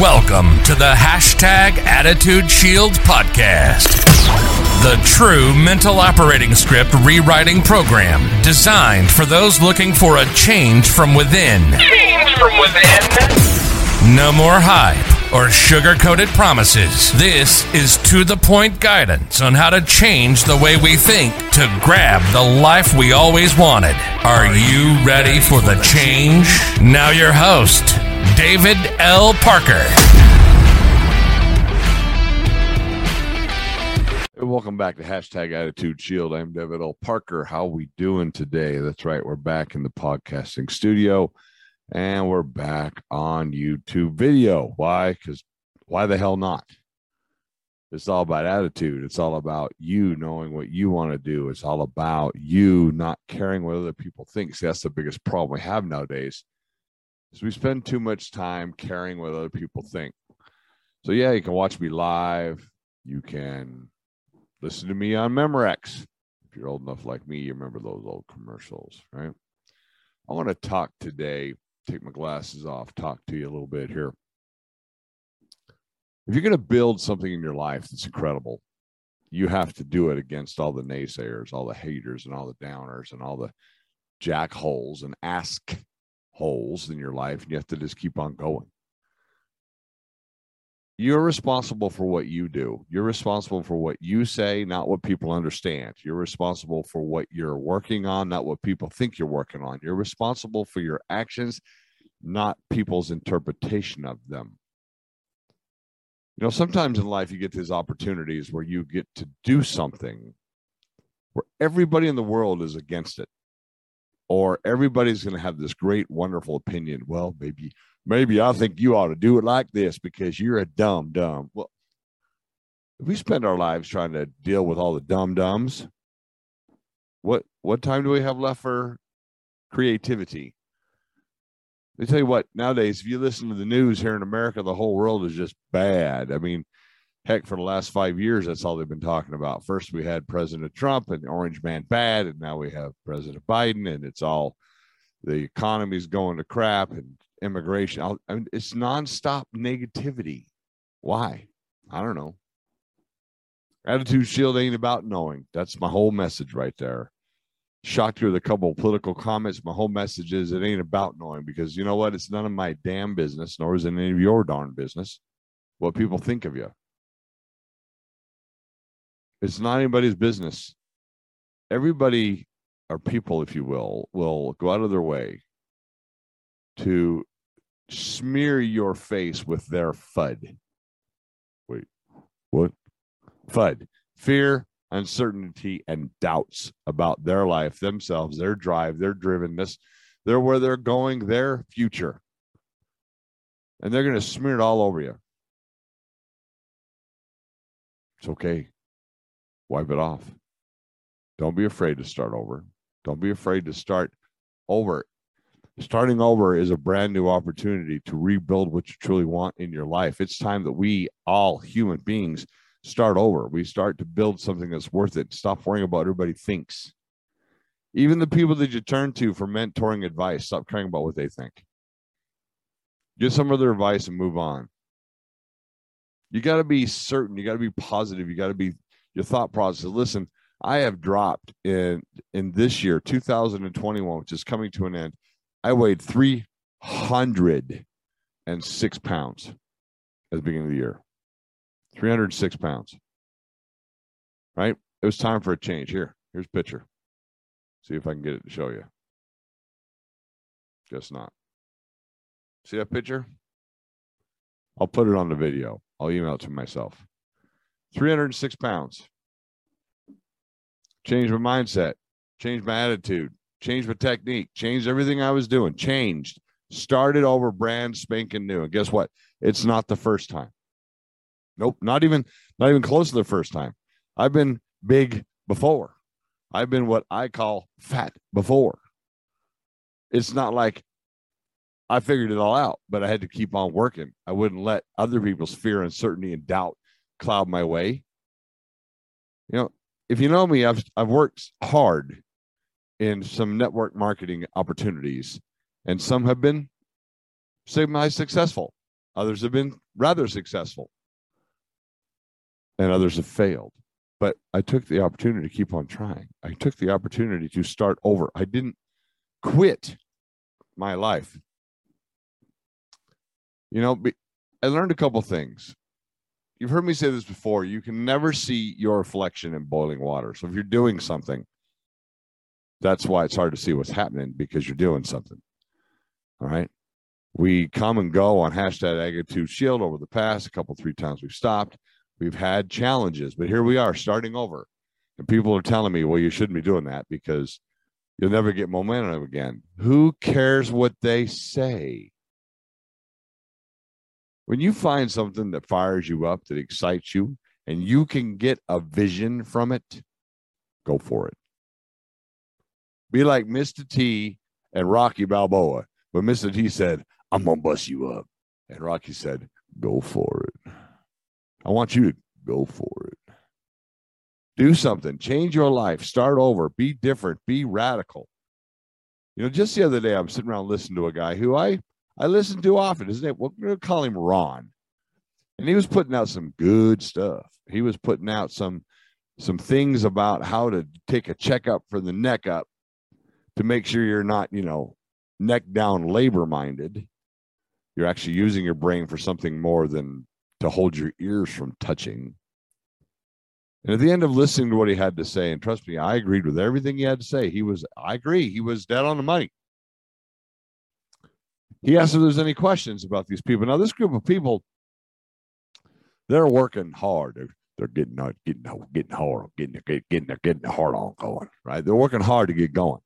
Welcome to the hashtag Attitude Shield podcast, the true mental operating script rewriting program designed for those looking for a change from within. Change from within. No more hype or sugar coated promises. This is to the point guidance on how to change the way we think to grab the life we always wanted. Are you ready for the change? Now, your host, David L. Parker. Welcome back to hashtag Attitude Shield. I'm David L. Parker. How we doing today? That's right. We're back in the podcasting studio, and we're back on YouTube video. Why? Because why the hell not? It's all about attitude. It's all about you knowing what you want to do. It's all about you not caring what other people think. See, that's the biggest problem we have nowadays. Is we spend too much time caring what other people think. So yeah, you can watch me live. You can listen to me on Memorex. If you're old enough like me, you remember those old commercials, right? I want to talk today, take my glasses off, talk to you a little bit here. If you're going to build something in your life that's incredible, you have to do it against all the naysayers, all the haters, and all the downers, and all the jack holes and ask holes in your life. And you have to just keep on going you're responsible for what you do. You're responsible for what you say, not what people understand. You're responsible for what you're working on, not what people think you're working on. You're responsible for your actions, not people's interpretation of them. You know, sometimes in life you get these opportunities where you get to do something where everybody in the world is against it. Or everybody's going to have this great, wonderful opinion. Well, maybe maybe I think you ought to do it like this because you're a dumb dumb. Well, if we spend our lives trying to deal with all the dumb dumbs, what what time do we have left for creativity? They tell you what, nowadays, if you listen to the news here in America, the whole world is just bad. I mean, heck, for the last five years, that's all they've been talking about. First, we had President Trump and the Orange Man bad, and now we have President Biden, and it's all the economy's going to crap and immigration. I'll, I mean, it's nonstop negativity. Why? I don't know. Attitude Shield ain't about knowing. That's my whole message right there. Shocked you with a couple political comments. My whole message is it ain't about knowing because you know what? It's none of my damn business, nor is it any of your darn business what people think of you. It's not anybody's business. Everybody, or people, if you will, will go out of their way to smear your face with their FUD. Wait, what? FUD. Fear, uncertainty, and doubts about their life, themselves, their drive, their drivenness, their where they're going, their future. And they're going to smear it all over you. It's okay. Wipe it off. Don't be afraid to start over. Don't be afraid to start over starting over is a brand new opportunity to rebuild what you truly want in your life. It's time that we, all human beings, start over. We start to build something that's worth it. Stop worrying about what everybody thinks. Even the people that you turn to for mentoring advice, stop caring about what they think. Get some of their advice and move on. You got to be certain. You got to be positive. You got to be your thought process. Listen, I have dropped in in this year, 2021, which is coming to an end. I weighed 306 pounds at the beginning of the year. 306 pounds. Right? It was time for a change. Here, here's a picture. See if I can get it to show you. Guess not. See that picture? I'll put it on the video. I'll email it to myself. 306 pounds. Change my mindset, change my attitude, changed my technique, changed everything I was doing, changed, started over brand spanking new. And guess what? It's not the first time. Nope, not even not even close to the first time. I've been big before. I've been what I call fat before. It's not like I figured it all out, but I had to keep on working. I wouldn't let other people's fear, uncertainty, and doubt cloud my way. You know, if you know me, I've I've worked hard in some network marketing opportunities, and some have been semi successful. Others have been rather successful, and others have failed. But I took the opportunity to keep on trying. I took the opportunity to start over. I didn't quit my life. You know, I learned a couple things. You've heard me say this before. You can never see your reflection in boiling water. So if you're doing something, that's why it's hard to see what's happening because you're doing something. All right. We come and go on hashtag Attitude Shield over the past a couple, three times we've stopped. We've had challenges, but here we are starting over. And people are telling me, well, you shouldn't be doing that because you'll never get momentum again. Who cares what they say? When you find something that fires you up, that excites you, and you can get a vision from it, go for it. Be like Mr. T and Rocky Balboa. But Mr. T said, I'm going to bust you up. And Rocky said, Go for it. I want you to go for it. Do something, change your life, start over, be different, be radical. You know, just the other day, I'm sitting around listening to a guy who I I listen to often. His name, we're going to call him Ron, and he was putting out some good stuff. He was putting out some some things about how to take a checkup for the neck up to make sure you're not, you know, neck down labor minded. You're actually using your brain for something more than to hold your ears from touching. And at the end of listening to what he had to say, and trust me, I agreed with everything he had to say. He was, I agree, he was dead on the money. He asked if there's any questions about these people. Now, this group of people, they're working hard. They're, they're getting uh, getting getting hard, getting getting getting the hard on going. Right? They're working hard to get going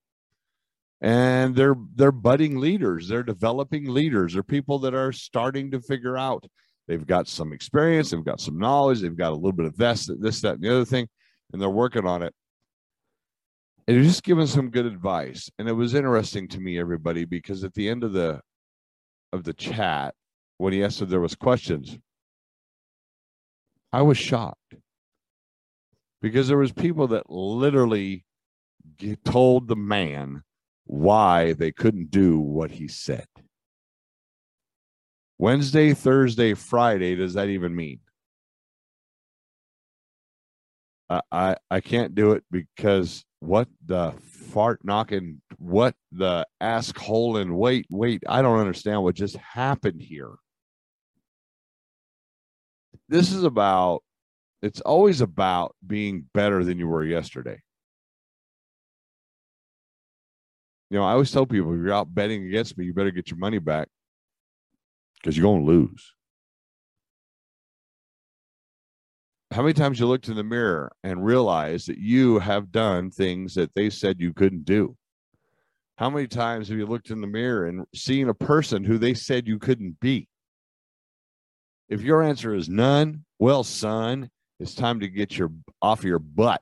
and they're they're budding leaders. They're developing leaders. They're people that are starting to figure out. They've got some experience. They've got some knowledge. They've got a little bit of this this that and the other thing and they're working on it. And they're just giving some good advice. And it was interesting to me everybody because at the end of the of the chat when he asked if there was questions i was shocked. Because there was people that literally told the man why they couldn't do what he said. Wednesday, Thursday, Friday, does that even mean? I, I, I can't do it because what the fart knocking, what the ask hole and wait, wait, I don't understand what just happened here. This is about, it's always about being better than you were yesterday. You know, I always tell people if you're out betting against me, you better get your money back because you're going to lose. How many times you looked in the mirror and realized that you have done things that they said you couldn't do? How many times have you looked in the mirror and seen a person who they said you couldn't be? If your answer is none, well, son, it's time to get your off your butt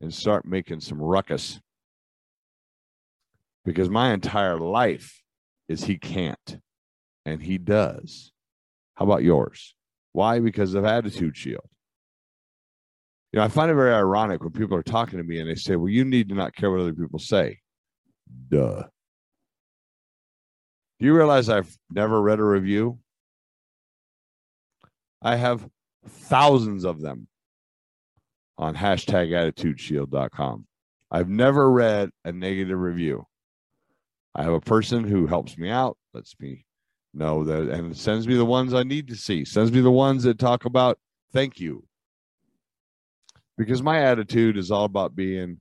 and start making some ruckus because my entire life is he can't and he does. How about yours? Why? Because of attitude shield. You know, I find it very ironic when people are talking to me and they say, Well, you need to not care what other people say. Duh. Do you realize I've never read a review? I have thousands of them on hashtag attitudeshield.com. I've never read a negative review. I have a person who helps me out, lets me know that, and sends me the ones I need to see, sends me the ones that talk about thank you. Because my attitude is all about being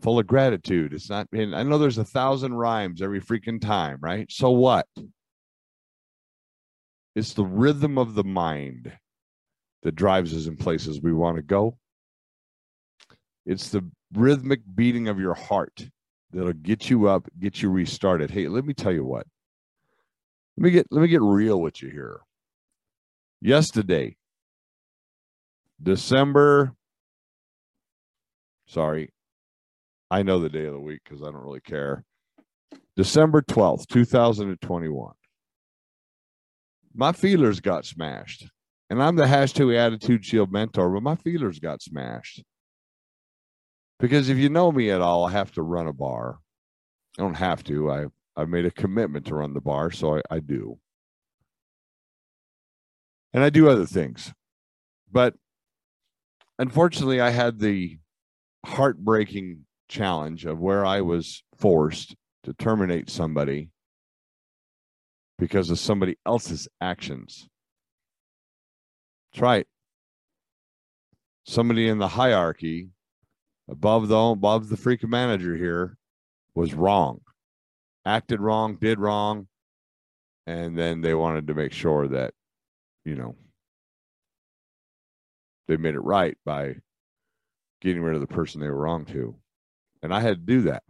full of gratitude. It's not, and I know there's a thousand rhymes every freaking time, right? So what? It's the rhythm of the mind that drives us in places we want to go. It's the rhythmic beating of your heart that'll get you up, get you restarted. Hey, let me tell you what. Let me get let me get real with you here. Yesterday, December sorry. I know the day of the week because I don't really care. December 12th, 2021. My feelers got smashed. And I'm the hashtag attitude shield mentor, but my feelers got smashed. Because if you know me at all, I have to run a bar. I don't have to. I I've made a commitment to run the bar, so I, I do. and I do other things. But unfortunately, I had the heartbreaking challenge of where I was forced to terminate somebody because of somebody else's actions. That's right. Somebody in the hierarchy above the above the freaking manager here was wrong, acted wrong, did wrong, and then they wanted to make sure that you know they made it right by getting rid of the person they were wrong to. And I had to do that.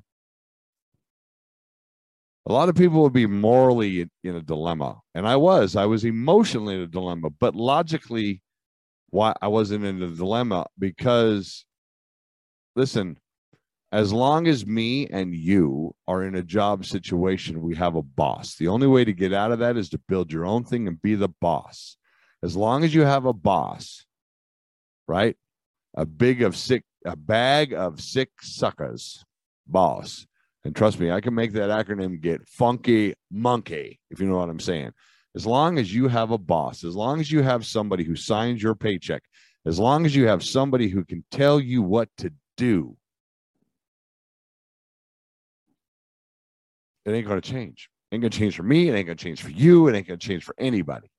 A lot of people would be morally in, a dilemma. And I was. I was emotionally in a dilemma, but logically, why I wasn't in a dilemma because listen, as long as me and you are in a job situation, we have a boss. The only way to get out of that is to build your own thing and be the boss. As long as you have a boss, right? A big of sick, a bag of sick suckers, boss. And trust me, I can make that acronym get funky monkey, if you know what I'm saying. As long as you have a boss, as long as you have somebody who signs your paycheck, as long as you have somebody who can tell you what to do, it ain't going to change. It ain't going to change for me. It ain't going to change for you. It ain't going to change for anybody.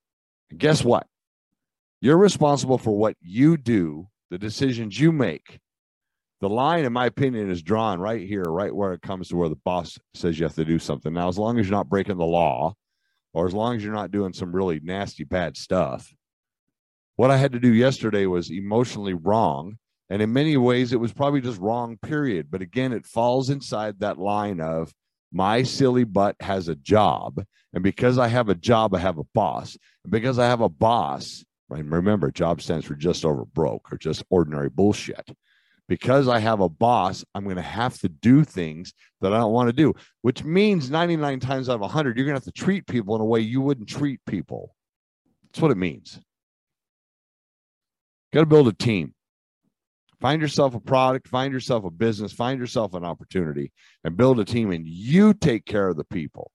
And guess what? You're responsible for what you do, the decisions you make. The line, in my opinion, is drawn right here, right where it comes to where the boss says you have to do something. Now, as long as you're not breaking the law, or as long as you're not doing some really nasty, bad stuff, what I had to do yesterday was emotionally wrong. And in many ways, it was probably just wrong, period. But again, it falls inside that line of my silly butt has a job. And because I have a job, I have a boss. And because I have a boss, and remember, job stands for just over broke or just ordinary bullshit. Because I have a boss, I'm going to have to do things that I don't want to do, which means 99 times out of 100, you're going to have to treat people in a way you wouldn't treat people. That's what it means. Got to build a team. Find yourself a product, find yourself a business, find yourself an opportunity, and build a team. And you take care of the people.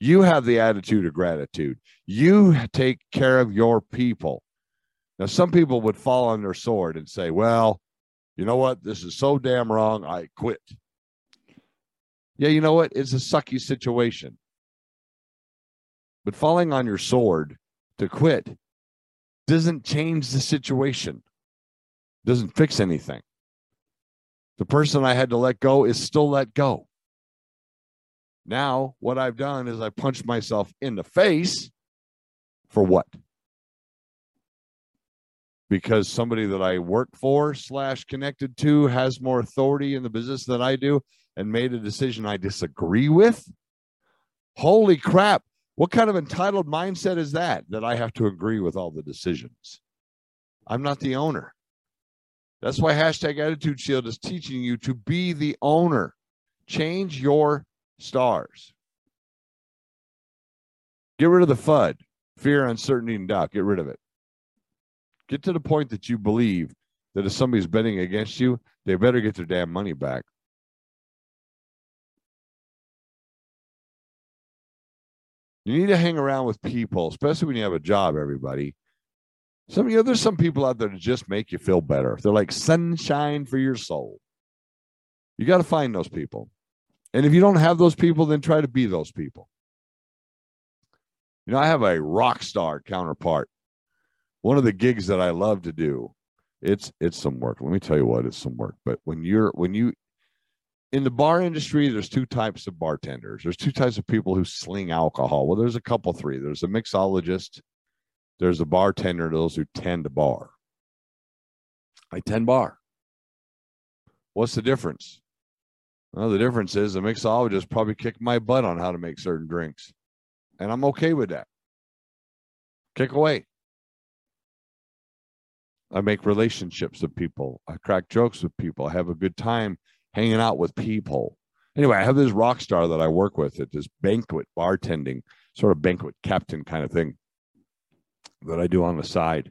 You have the attitude of gratitude. You take care of your people. Now, some people would fall on their sword and say, well, you know what? This is so damn wrong. I quit. Yeah, you know what? It's a sucky situation. But falling on your sword to quit doesn't change the situation, doesn't fix anything. The person I had to let go is still let go. Now, what I've done is I punched myself in the face for what? because somebody that I work for slash connected to has more authority in the business than I do and made a decision I disagree with? Holy crap. What kind of entitled mindset is that? That I have to agree with all the decisions. I'm not the owner. That's why hashtag attitude shield is teaching you to be the owner. Change your stars. Get rid of the FUD, fear, uncertainty, and doubt. Get rid of it. Get to the point that you believe that if somebody's betting against you, they better get their damn money back. You need to hang around with people, especially when you have a job, everybody. Some you know, there's some people out there to just make you feel better. They're like sunshine for your soul. You got to find those people. And if you don't have those people, then try to be those people. You know, I have a rock star counterpart one of the gigs that I love to do. It's it's some work. Let me tell you what, it's some work. But when you're when you in the bar industry, there's two types of bartenders. There's two types of people who sling alcohol. Well, there's a couple, three. There's a mixologist. There's a bartender. Those who tend to bar. I tend bar. What's the difference? Well, the difference is the mixologist probably kicked my butt on how to make certain drinks, and I'm okay with that. Kick away. I make relationships with people. I crack jokes with people. I have a good time hanging out with people. Anyway, I have this rock star that I work with at this banquet bartending, sort of banquet captain kind of thing that I do on the side.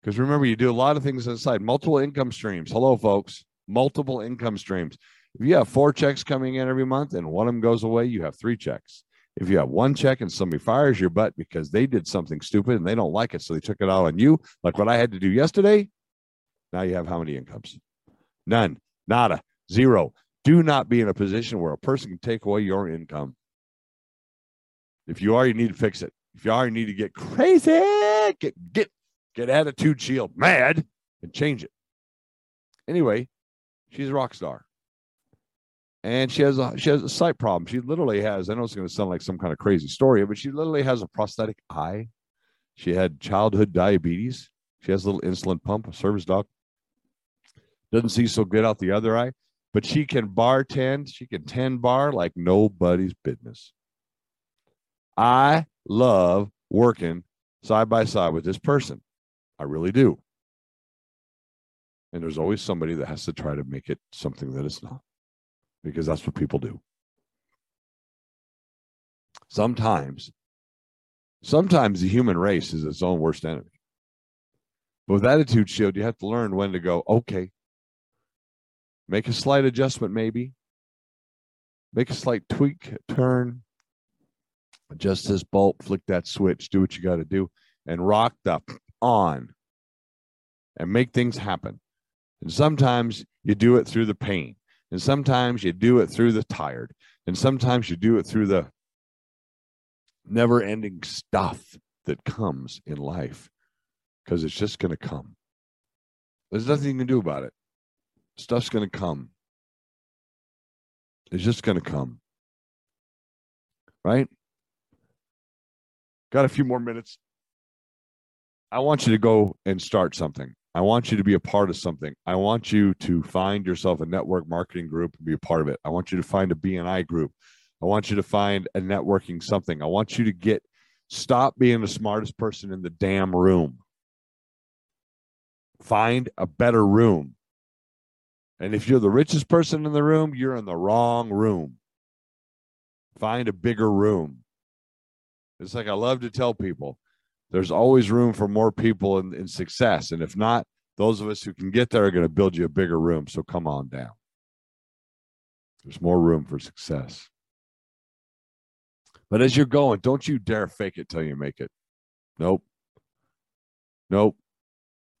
Because remember, you do a lot of things on the side, multiple income streams. Hello, folks. Multiple income streams. If you have four checks coming in every month and one of them goes away, you have three checks. If you have one check and somebody fires your butt because they did something stupid and they don't like it, so they took it out on you, like what I had to do yesterday, now you have how many incomes? None, nada, zero. Do not be in a position where a person can take away your income. If you are, you need to fix it. If you you need to get crazy, get get get attitude shield mad and change it. Anyway, she's a rock star. And she has a she has a sight problem. She literally has, I know it's going to sound like some kind of crazy story, but she literally has a prosthetic eye. She had childhood diabetes. She has a little insulin pump, a service dog. Doesn't see so good out the other eye, but she can bartend. She can tend bar like nobody's business. I love working side by side with this person. I really do. And there's always somebody that has to try to make it something that it's not, because that's what people do. Sometimes, sometimes the human race is its own worst enemy. But with attitude shield, you have to learn when to go, okay, make a slight adjustment, maybe, make a slight tweak, turn, adjust this bolt, flick that switch, do what you got to do, and rock the on and make things happen. And sometimes you do it through the pain, and sometimes you do it through the tired, and sometimes you do it through the never ending stuff that comes in life because it's just going to come. There's nothing you can do about it. Stuff's going to come. It's just going to come. Right? Got a few more minutes. I want you to go and start something. I want you to be a part of something. I want you to find yourself a network marketing group and be a part of it. I want you to find a BNI group. I want you to find a networking something. I want you to get stop being the smartest person in the damn room. Find a better room. And if you're the richest person in the room, you're in the wrong room. Find a bigger room. It's like I love to tell people there's always room for more people in, in success. And if not, those of us who can get there are going to build you a bigger room. So come on down. There's more room for success. But as you're going, don't you dare fake it till you make it. Nope. Nope.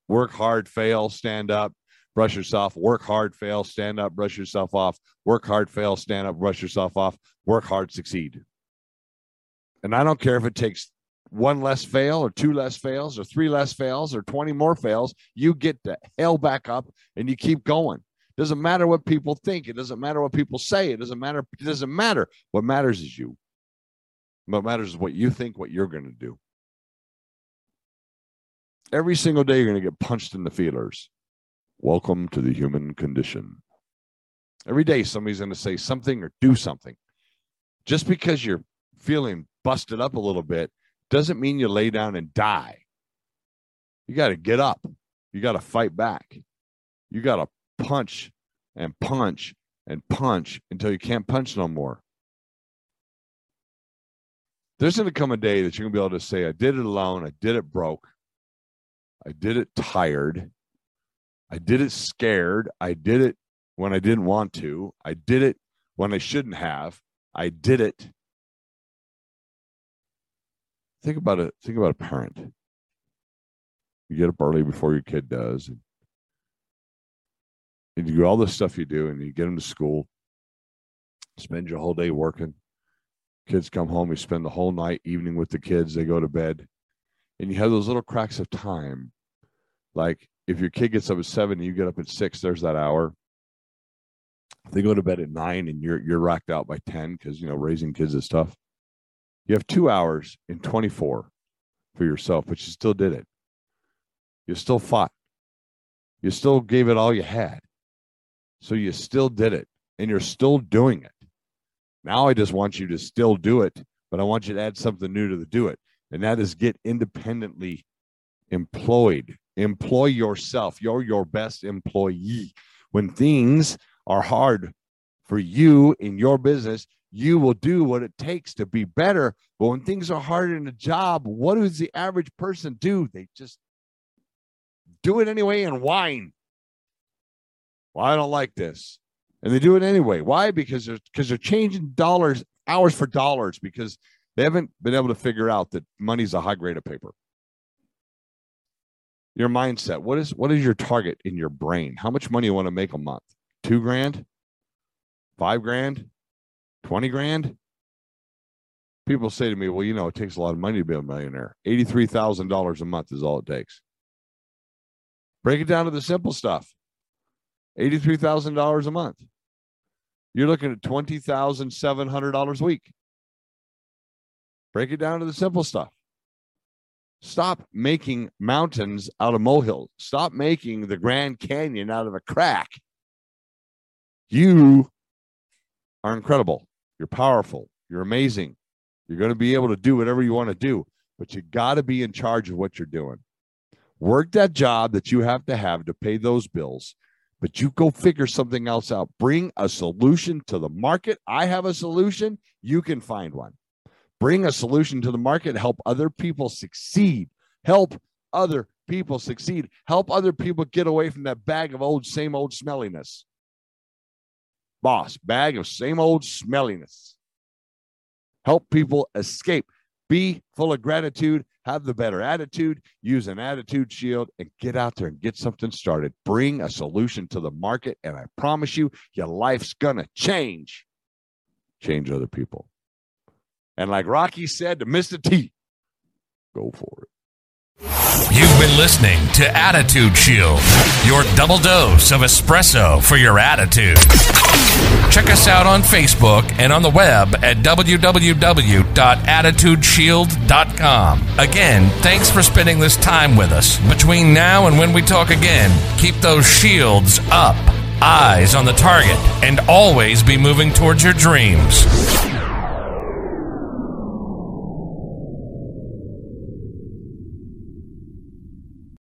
Work hard, fail, stand up, brush yourself. Work hard, fail, stand up, brush yourself off. Work hard, fail, stand up, brush yourself off. Work hard, succeed. And I don't care if it takes one less fail or two less fails or three less fails or 20 more fails, you get the hell back up and you keep going. Doesn't matter what people think. It doesn't matter what people say. It doesn't matter. It doesn't matter. What matters is you. What matters is what you think, what you're going to do. Every single day, you're going to get punched in the feelers. Welcome to the human condition. Every day, somebody's going to say something or do something. Just because you're feeling busted up a little bit doesn't mean you lay down and die. You got to get up. You got to fight back. You got to punch and punch and punch until you can't punch no more. There's going to come a day that you're going to be able to say, I did it alone. I did it broke. I did it tired. I did it scared. I did it when I didn't want to. I did it when I shouldn't have. I did it think about it. Think about a parent. You get up early before your kid does, and, and you do all the stuff you do, and you get them to school. Spend your whole day working. Kids come home. You spend the whole night, evening with the kids. They go to bed, and you have those little cracks of time. Like if your kid gets up at seven and you get up at six, there's that hour. If they go to bed at nine and you're you're racked out by ten because you know raising kids is tough you have two hours in 24 for yourself, but you still did it. You still fought. You still gave it all you had. So you still did it and you're still doing it. Now I just want you to still do it, but I want you to add something new to the do it. And that is get independently employed. Employ yourself. You're your best employee. When things are hard for you in your business, you will do what it takes to be better. But when things are hard in a job, what does the average person do? They just do it anyway and whine. Well, I don't like this. And they do it anyway. Why? Because they're because they're changing dollars hours for dollars because they haven't been able to figure out that money's a high grade of paper. Your mindset. What is what is your target in your brain? How much money you want to make a month? Two grand? Five grand? 20 grand? People say to me, well, you know, it takes a lot of money to be a millionaire. $83,000 a month is all it takes. Break it down to the simple stuff $83,000 a month. You're looking at $20,700 a week. Break it down to the simple stuff. Stop making mountains out of molehills. Stop making the Grand Canyon out of a crack. You are incredible. You're powerful. You're amazing. You're going to be able to do whatever you want to do, but you got to be in charge of what you're doing. Work that job that you have to have to pay those bills, but you go figure something else out. Bring a solution to the market. I have a solution. You can find one. Bring a solution to the market. Help other people succeed. Help other people succeed. Help other people get away from that bag of old, same old smelliness. Boss, bag of same old smelliness help people escape. Be full of gratitude, have the better attitude, use an attitude shield, and get out there and get something started. Bring a solution to the market, and I promise you, your life's gonna change. Change other people. And like Rocky said to Mr. T, go for it. You've been listening to Attitude Shield, your double dose of espresso for your attitude. Check us out on Facebook and on the web at www.attitudeshield.com. Again, thanks for spending this time with us. Between now and when we talk again, keep those shields up, eyes on the target, and always be moving towards your dreams.